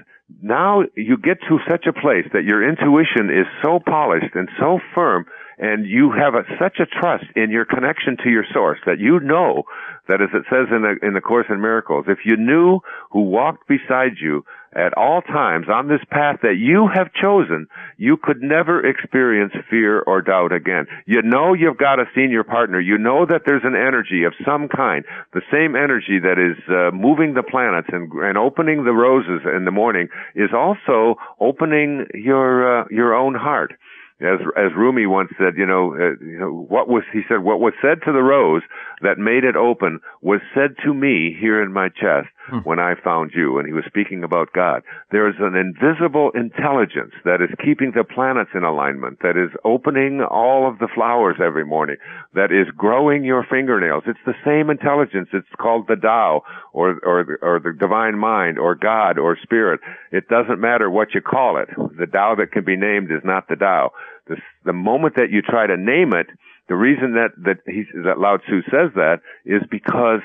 now you get to such a place that your intuition is so polished and so firm and you have a, such a trust in your connection to your source that you know that as it says in the, in the Course in Miracles, if you knew who walked beside you at all times on this path that you have chosen, you could never experience fear or doubt again. You know you've got a senior partner. You know that there's an energy of some kind, the same energy that is uh, moving the planets and, and opening the roses in the morning is also opening your uh, your own heart as as Rumi once said, you know, uh, you know, what was he said? What was said to the rose that made it open was said to me here in my chest. Hmm. when I found you. And he was speaking about God. There is an invisible intelligence that is keeping the planets in alignment, that is opening all of the flowers every morning, that is growing your fingernails. It's the same intelligence. It's called the Tao, or or or the divine mind, or God, or spirit. It doesn't matter what you call it. The Tao that can be named is not the Tao the, the moment that you try to name it, the reason that that he that Lao Tzu says that is because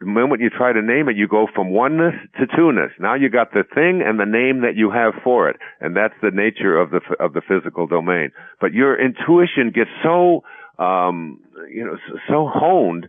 the moment you try to name it, you go from oneness to two-ness. Now you got the thing and the name that you have for it, and that's the nature of the of the physical domain. But your intuition gets so um, you know so honed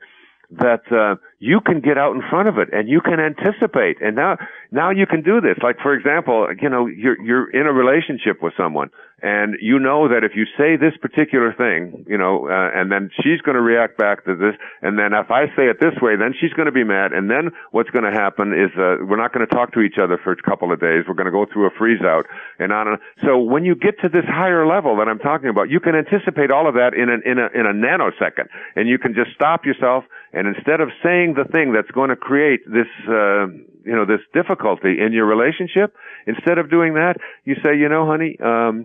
that uh, you can get out in front of it and you can anticipate. And now now you can do this. Like for example, you know you're you're in a relationship with someone and you know that if you say this particular thing, you know, uh, and then she's going to react back to this, and then if I say it this way, then she's going to be mad, and then what's going to happen is uh, we're not going to talk to each other for a couple of days. We're going to go through a freeze out, and on. And so when you get to this higher level that I'm talking about, you can anticipate all of that in an in a in a nanosecond, and you can just stop yourself, and instead of saying the thing that's going to create this. Uh, you know this difficulty in your relationship instead of doing that you say you know honey um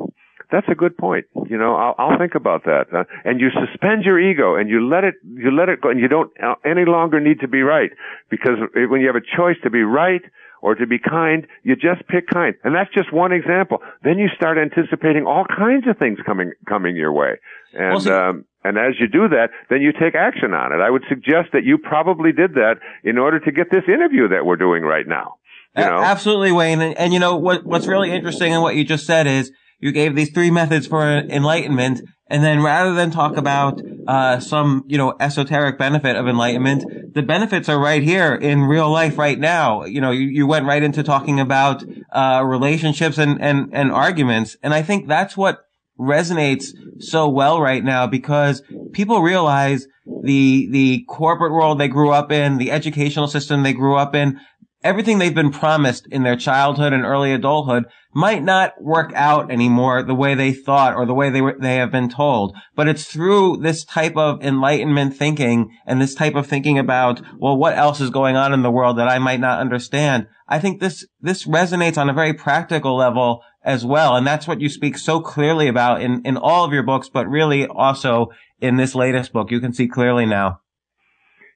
that's a good point. You know, I'll, I'll think about that. Uh, and you suspend your ego and you let it, you let it go and you don't uh, any longer need to be right because when you have a choice to be right or to be kind, you just pick kind. And that's just one example. Then you start anticipating all kinds of things coming, coming your way. And, well, um, and as you do that, then you take action on it. I would suggest that you probably did that in order to get this interview that we're doing right now. You know? Absolutely, Wayne. And, and, you know what? What's really interesting in what you just said is you gave these three methods for enlightenment. And then rather than talk about, uh, some, you know, esoteric benefit of enlightenment, the benefits are right here in real life right now. You know, you, you went right into talking about, uh, relationships and, and, and arguments. And I think that's what resonates so well right now because people realize the, the corporate world they grew up in, the educational system they grew up in, everything they've been promised in their childhood and early adulthood might not work out anymore the way they thought or the way they were, they have been told. But it's through this type of enlightenment thinking and this type of thinking about, well, what else is going on in the world that I might not understand? I think this, this resonates on a very practical level as well. And that's what you speak so clearly about in, in all of your books, but really also in this latest book. You can see clearly now.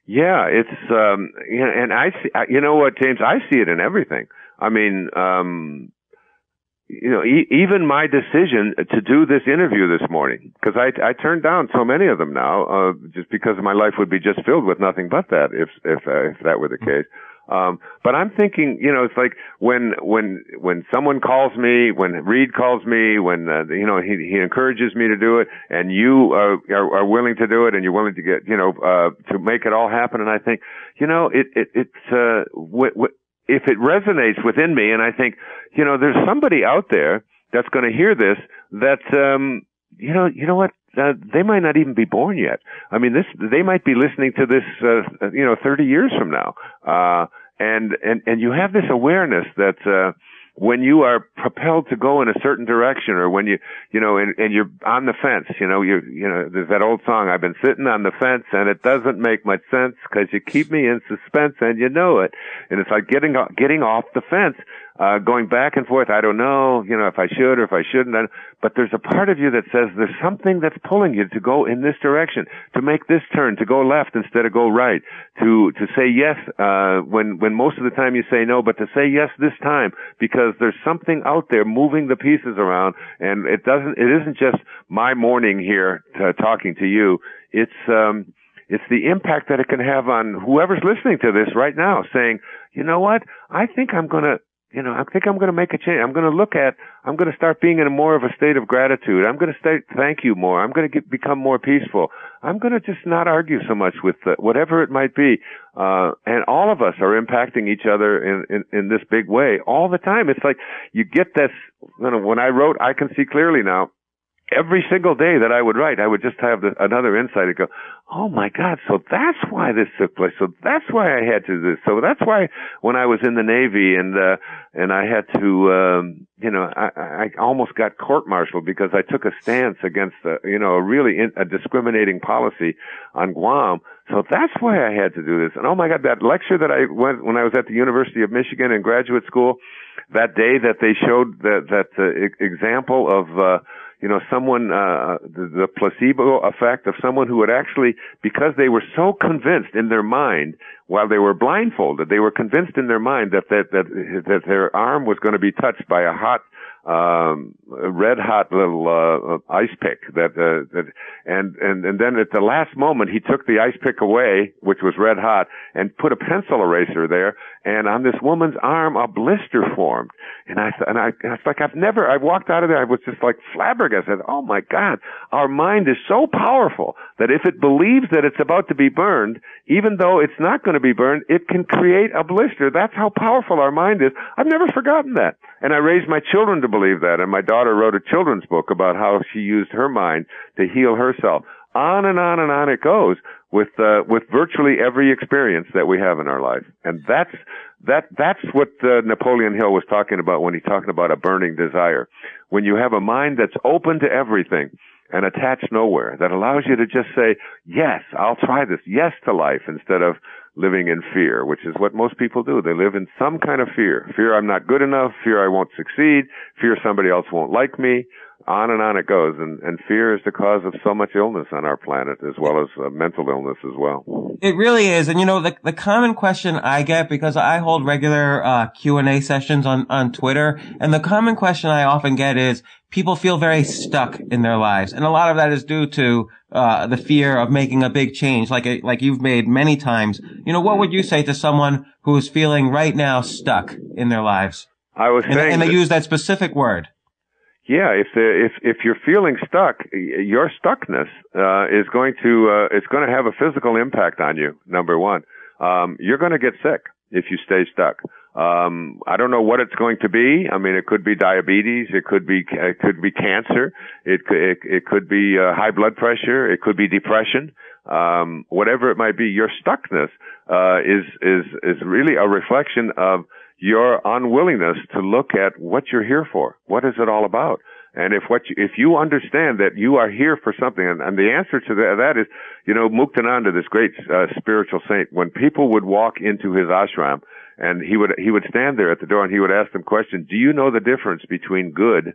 Yeah, it's um, you know, and I see. You know what, James? I see it in everything. I mean, um, you know, e- even my decision to do this interview this morning, because I, I turned down so many of them now, uh, just because my life would be just filled with nothing but that if if uh, if that were the case. Um, but I'm thinking, you know, it's like when when when someone calls me, when Reid calls me, when uh, you know he he encourages me to do it, and you uh, are, are willing to do it, and you're willing to get, you know, uh, to make it all happen. And I think, you know, it it it's uh, w- w- if it resonates within me, and I think, you know, there's somebody out there that's going to hear this that um, you know, you know what? They might not even be born yet. I mean, this they might be listening to this, uh, you know, 30 years from now. Uh, and and and you have this awareness that uh, when you are propelled to go in a certain direction, or when you you know, and, and you're on the fence. You know, you you know, there's that old song. I've been sitting on the fence, and it doesn't make much sense because you keep me in suspense, and you know it. And it's like getting getting off the fence uh, going back and forth. I don't know, you know, if I should or if I shouldn't. But there's a part of you that says there's something that's pulling you to go in this direction, to make this turn, to go left instead of go right, to to say yes uh, when when most of the time you say no, but to say yes this time because there's something out there moving the pieces around, and it doesn't. It isn't just my morning here to, talking to you. It's um, it's the impact that it can have on whoever's listening to this right now, saying, you know what, I think I'm gonna you know, I think I'm going to make a change. I'm going to look at, I'm going to start being in a more of a state of gratitude. I'm going to say thank you more. I'm going to get, become more peaceful. I'm going to just not argue so much with the, whatever it might be. Uh, and all of us are impacting each other in, in, in this big way all the time. It's like you get this, you know, when I wrote, I can see clearly now, every single day that I would write, I would just have the, another insight and go, oh my God, so that's why this took place. So that's why I had to do this. So that's why when I was in the Navy and, uh, and I had to, um, you know, I, I almost got court-martialed because I took a stance against, a, you know, a really in, a discriminating policy on Guam. So that's why I had to do this. And oh my God, that lecture that I went when I was at the University of Michigan in graduate school, that day that they showed that, that uh, example of, uh, you know, someone, uh, the, the placebo effect of someone who had actually, because they were so convinced in their mind, while they were blindfolded, they were convinced in their mind that, that, that, that their arm was going to be touched by a hot, um, red hot little uh, ice pick that uh, that and and and then at the last moment he took the ice pick away which was red hot and put a pencil eraser there and on this woman's arm a blister formed. And I and I it's like I've never I walked out of there I was just like flabbergasted. Oh my god our mind is so powerful that if it believes that it's about to be burned even though it's not going to be burned it can create a blister. That's how powerful our mind is. I've never forgotten that. And I raised my children to believe that and my daughter wrote a children's book about how she used her mind to heal herself. On and on and on it goes with uh, with virtually every experience that we have in our life, and that's that that's what uh, Napoleon Hill was talking about when he talking about a burning desire. When you have a mind that's open to everything and attached nowhere, that allows you to just say yes, I'll try this, yes to life instead of living in fear, which is what most people do. They live in some kind of fear. Fear I'm not good enough, fear I won't succeed, fear somebody else won't like me, on and on it goes. And, and fear is the cause of so much illness on our planet, as well as uh, mental illness as well. It really is. And you know, the, the common question I get, because I hold regular, uh, Q&A sessions on, on Twitter, and the common question I often get is, people feel very stuck in their lives. And a lot of that is due to, uh, the fear of making a big change, like, a, like you've made many times. You know, what would you say to someone who is feeling right now stuck in their lives? I was saying, and, and they use that specific word. Yeah, if the, if if you're feeling stuck, your stuckness uh, is going to uh, it's going to have a physical impact on you. Number one, um, you're going to get sick if you stay stuck. Um, I don't know what it's going to be. I mean, it could be diabetes. It could be, it could be cancer. It could, it, it could be uh, high blood pressure. It could be depression. Um, whatever it might be, your stuckness, uh, is, is, is really a reflection of your unwillingness to look at what you're here for. What is it all about? And if what you, if you understand that you are here for something, and, and the answer to that, that is, you know, Muktananda, this great uh, spiritual saint, when people would walk into his ashram, and he would he would stand there at the door and he would ask them questions. Do you know the difference between good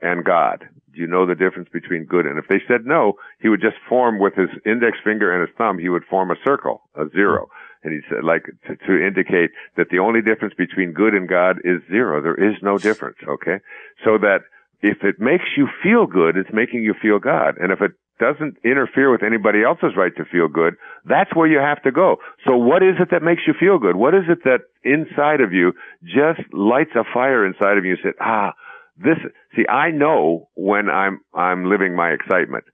and God? Do you know the difference between good? And if they said no, he would just form with his index finger and his thumb. He would form a circle, a zero, and he said like to, to indicate that the only difference between good and God is zero. There is no difference. Okay, so that if it makes you feel good, it's making you feel God. And if it doesn't interfere with anybody else's right to feel good, that's where you have to go. So what is it that makes you feel good? What is it that inside of you just lights a fire inside of you and says, ah, this, see, I know when I'm, I'm living my excitement.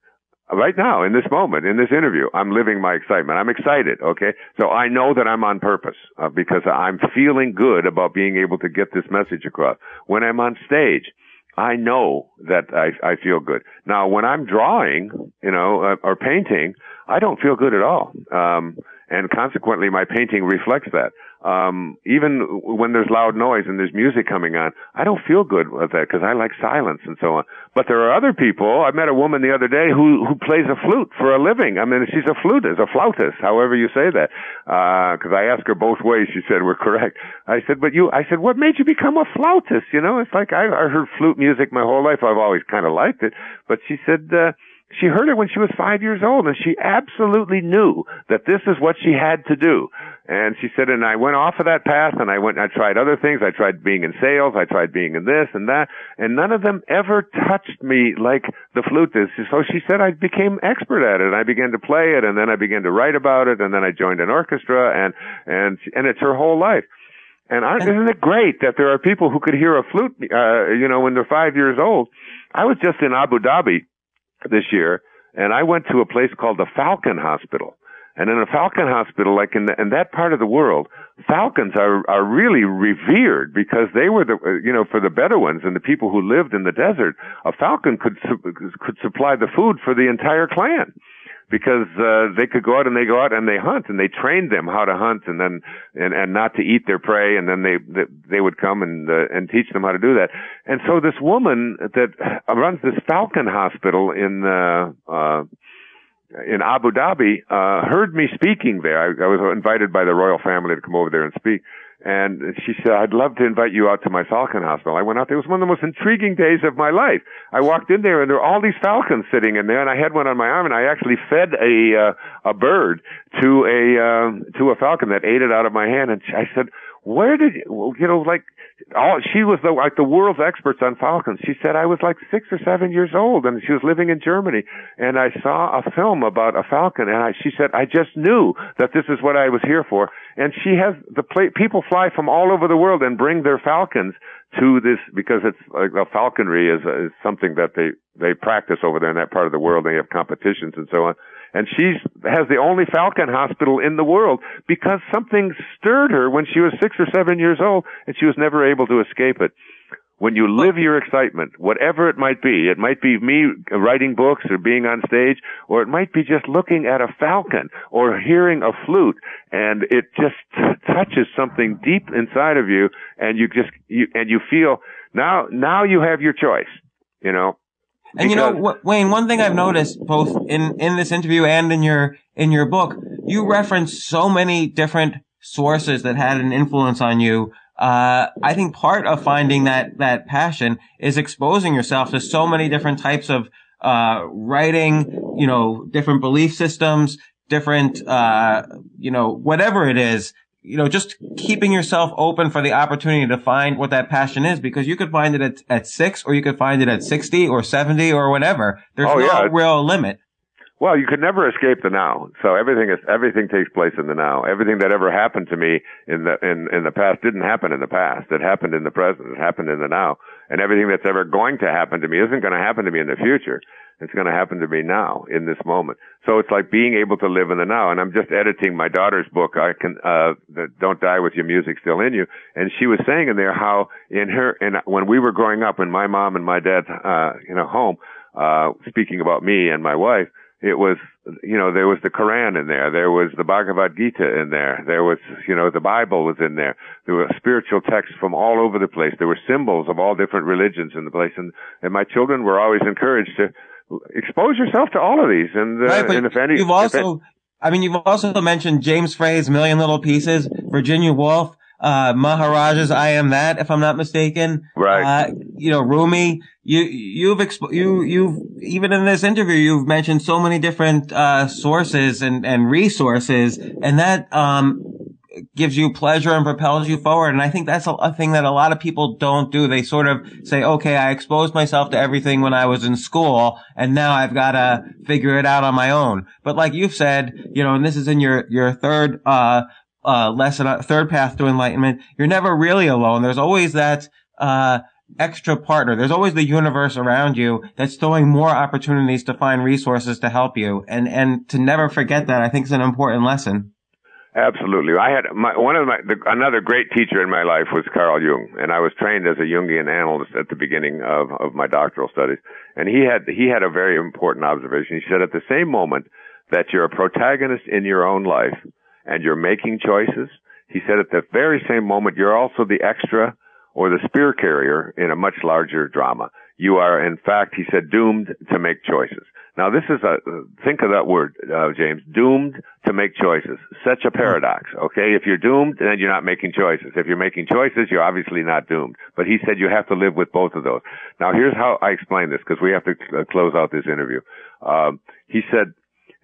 Right now, in this moment, in this interview, I'm living my excitement. I'm excited, okay? So I know that I'm on purpose, uh, because I'm feeling good about being able to get this message across. When I'm on stage, I know that I, I feel good. Now, when I'm drawing, you know, uh, or painting, I don't feel good at all. Um, and consequently, my painting reflects that um, even when there's loud noise and there's music coming on, I don't feel good with that because I like silence and so on. But there are other people. I met a woman the other day who who plays a flute for a living. I mean, she's a flutist, a flautist, however you say that. Because uh, I asked her both ways, she said we're correct. I said, but you, I said, what made you become a flautist? You know, it's like I, I heard flute music my whole life. I've always kind of liked it. But she said. uh she heard it when she was five years old and she absolutely knew that this is what she had to do. And she said, and I went off of that path and I went, I tried other things. I tried being in sales. I tried being in this and that. And none of them ever touched me like the flute is. So she said I became expert at it and I began to play it and then I began to write about it and then I joined an orchestra and, and, and it's her whole life. And I, isn't it great that there are people who could hear a flute, uh, you know, when they're five years old? I was just in Abu Dhabi this year, and I went to a place called the Falcon Hospital. And in a falcon hospital, like in, the, in that part of the world, falcons are are really revered because they were the uh, you know for the Bedouins and the people who lived in the desert, a falcon could could supply the food for the entire clan because uh, they could go out and they go out and they hunt and they trained them how to hunt and then and and not to eat their prey and then they they, they would come and uh, and teach them how to do that. And so this woman that runs this falcon hospital in uh uh in Abu Dhabi uh heard me speaking there. I, I was invited by the royal family to come over there and speak and she said, I'd love to invite you out to my falcon hospital. I went out there. It was one of the most intriguing days of my life. I walked in there and there were all these falcons sitting in there and I had one on my arm and I actually fed a, uh, a bird to a, um, to a falcon that ate it out of my hand. And I said, where did you, you know, like, all, she was the, like the world's experts on falcons. She said I was like six or seven years old and she was living in Germany and I saw a film about a falcon and I, she said, I just knew that this is what I was here for. And she has the play, people fly from all over the world and bring their falcons to this because it's like a falconry is, is something that they, they practice over there in that part of the world. They have competitions and so on and she has the only Falcon hospital in the world because something stirred her when she was six or seven years old and she was never able to escape it. When you live your excitement, whatever it might be, it might be me writing books or being on stage, or it might be just looking at a falcon or hearing a flute, and it just t- touches something deep inside of you, and you just you and you feel now now you have your choice. You know, and you know, Wayne, one thing I've noticed both in, in this interview and in your, in your book, you reference so many different sources that had an influence on you. Uh, I think part of finding that, that passion is exposing yourself to so many different types of, uh, writing, you know, different belief systems, different, uh, you know, whatever it is you know, just keeping yourself open for the opportunity to find what that passion is because you could find it at, at six or you could find it at 60 or 70 or whatever. There's oh, no yeah. real limit. Well, you could never escape the now. So everything is everything takes place in the now. Everything that ever happened to me in the in in the past didn't happen in the past. It happened in the present. It happened in the now. And everything that's ever going to happen to me isn't going to happen to me in the future. It's going to happen to me now in this moment. So it's like being able to live in the now. And I'm just editing my daughter's book. I can, uh, the Don't Die with Your Music Still in You. And she was saying in there how in her, and when we were growing up in my mom and my dad's, uh, you know, home, uh, speaking about me and my wife, it was, you know, there was the Quran in there. There was the Bhagavad Gita in there. There was, you know, the Bible was in there. There were spiritual texts from all over the place. There were symbols of all different religions in the place. And, and my children were always encouraged to, expose yourself to all of these. And, uh, right, and if any, you've also, I mean, you've also mentioned James Frey's Million Little Pieces, Virginia Woolf, uh, Maharaj's I Am That, if I'm not mistaken. Right. Uh, you know, Rumi, you, you've, exp- you, you've, even in this interview, you've mentioned so many different, uh, sources and, and resources, and that, um, gives you pleasure and propels you forward. And I think that's a, a, thing that a lot of people don't do. They sort of say, okay, I exposed myself to everything when I was in school and now I've got to figure it out on my own. But like you've said, you know, and this is in your, your third, uh, uh, lesson, uh, third path to enlightenment. You're never really alone. There's always that, uh, extra partner. There's always the universe around you that's throwing more opportunities to find resources to help you. And, and to never forget that, I think is an important lesson. Absolutely. I had my, one of my the, another great teacher in my life was Carl Jung, and I was trained as a Jungian analyst at the beginning of of my doctoral studies. And he had he had a very important observation. He said, at the same moment that you're a protagonist in your own life and you're making choices, he said, at the very same moment you're also the extra or the spear carrier in a much larger drama. You are, in fact, he said, doomed to make choices. Now, this is a, think of that word, uh, James, doomed to make choices. Such a paradox, okay? If you're doomed, then you're not making choices. If you're making choices, you're obviously not doomed. But he said you have to live with both of those. Now, here's how I explain this, because we have to uh, close out this interview. Um, he said,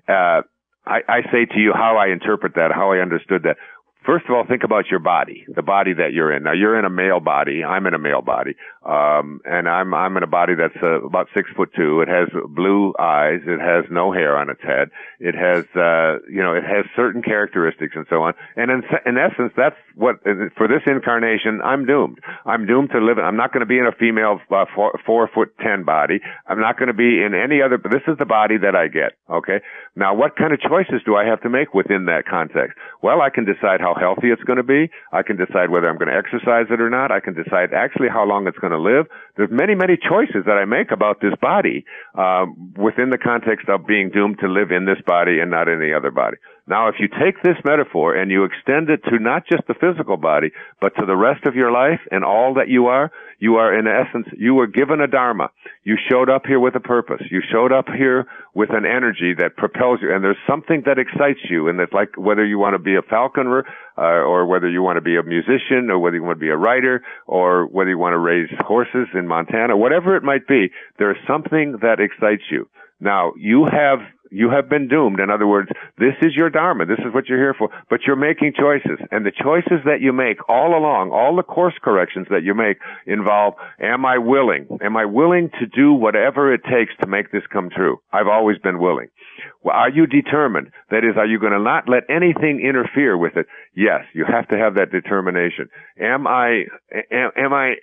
uh, I, I say to you how I interpret that, how I understood that. First of all, think about your body, the body that you're in. Now, you're in a male body. I'm in a male body. Um, and I'm, I'm in a body that's uh, about six foot two. It has blue eyes. It has no hair on its head. It has, uh, you know, it has certain characteristics and so on. And in, in essence, that's what, for this incarnation, I'm doomed. I'm doomed to live. I'm not going to be in a female uh, four, four foot ten body. I'm not going to be in any other, this is the body that I get. Okay. Now, what kind of choices do I have to make within that context? Well, I can decide how healthy it's going to be. I can decide whether I'm going to exercise it or not. I can decide actually how long it's going to live. There's many, many choices that I make about this body um, within the context of being doomed to live in this body and not any other body. Now, if you take this metaphor and you extend it to not just the physical body, but to the rest of your life and all that you are, you are in essence, you were given a dharma. You showed up here with a purpose. You showed up here with an energy that propels you, and there's something that excites you, and it's like whether you want to be a falconer, uh, or whether you want to be a musician, or whether you want to be a writer, or whether you want to raise horses in Montana, whatever it might be, there is something that excites you. Now, you have you have been doomed. In other words, this is your dharma. This is what you're here for. But you're making choices, and the choices that you make all along, all the course corrections that you make involve: Am I willing? Am I willing to do whatever it takes to make this come true? I've always been willing. Well, are you determined? That is, are you going to not let anything interfere with it? Yes, you have to have that determination. Am I, am, am I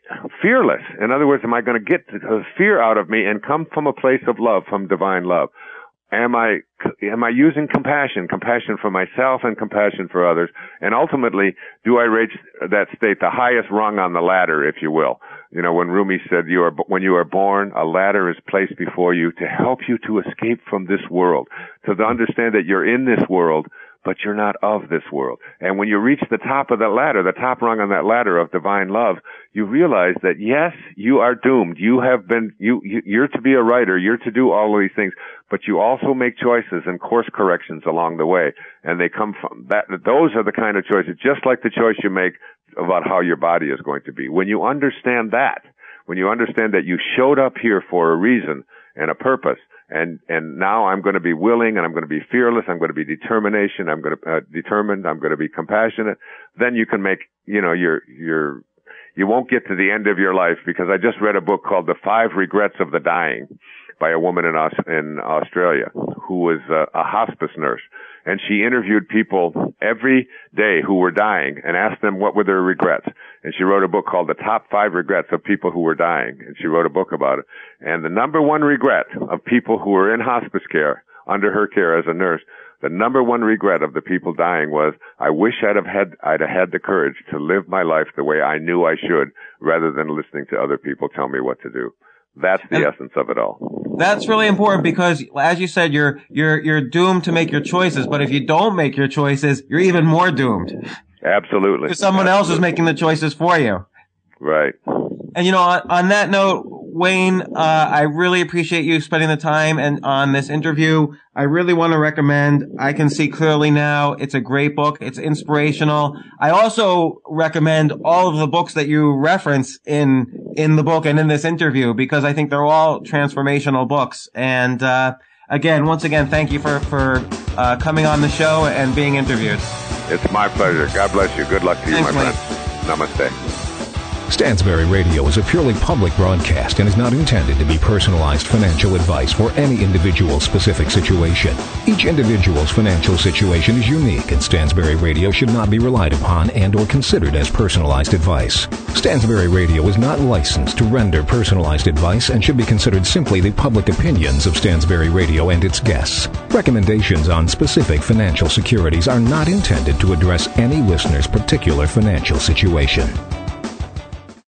fearless? In other words, am I going to get the fear out of me and come from a place of love, from divine love? Am I, am I using compassion, compassion for myself and compassion for others? And ultimately, do I reach that state, the highest rung on the ladder, if you will? You know, when Rumi said, you are, when you are born, a ladder is placed before you to help you to escape from this world, to understand that you're in this world, but you're not of this world. And when you reach the top of that ladder, the top rung on that ladder of divine love, you realize that yes, you are doomed. You have been, you, you are to be a writer. You're to do all of these things, but you also make choices and course corrections along the way. And they come from that, those are the kind of choices, just like the choice you make about how your body is going to be. When you understand that, when you understand that you showed up here for a reason and a purpose, and and now I'm going to be willing and I'm going to be fearless. I'm going to be determination. I'm going to uh, determined. I'm going to be compassionate. Then you can make you know your your you won't get to the end of your life because I just read a book called The Five Regrets of the Dying by a woman in Aus- in Australia who was a, a hospice nurse and she interviewed people every day who were dying and asked them what were their regrets. And she wrote a book called The Top Five Regrets of People Who Were Dying. And she wrote a book about it. And the number one regret of people who were in hospice care, under her care as a nurse, the number one regret of the people dying was, I wish I'd have had, I'd have had the courage to live my life the way I knew I should, rather than listening to other people tell me what to do. That's the and essence of it all. That's really important because, as you said, you're you're you're doomed to make your choices. But if you don't make your choices, you're even more doomed. Absolutely. Because someone Absolutely. else is making the choices for you. Right. And you know, on, on that note, Wayne, uh, I really appreciate you spending the time and on this interview. I really want to recommend I Can See Clearly Now. It's a great book. It's inspirational. I also recommend all of the books that you reference in, in the book and in this interview because I think they're all transformational books. And, uh, again, once again, thank you for, for, uh, coming on the show and being interviewed. It's my pleasure. God bless you. Good luck to you, Thanks, my friend. Namaste. Stansberry Radio is a purely public broadcast and is not intended to be personalized financial advice for any individual specific situation. Each individual's financial situation is unique and Stansberry Radio should not be relied upon and or considered as personalized advice. Stansberry Radio is not licensed to render personalized advice and should be considered simply the public opinions of Stansberry Radio and its guests. Recommendations on specific financial securities are not intended to address any listener's particular financial situation.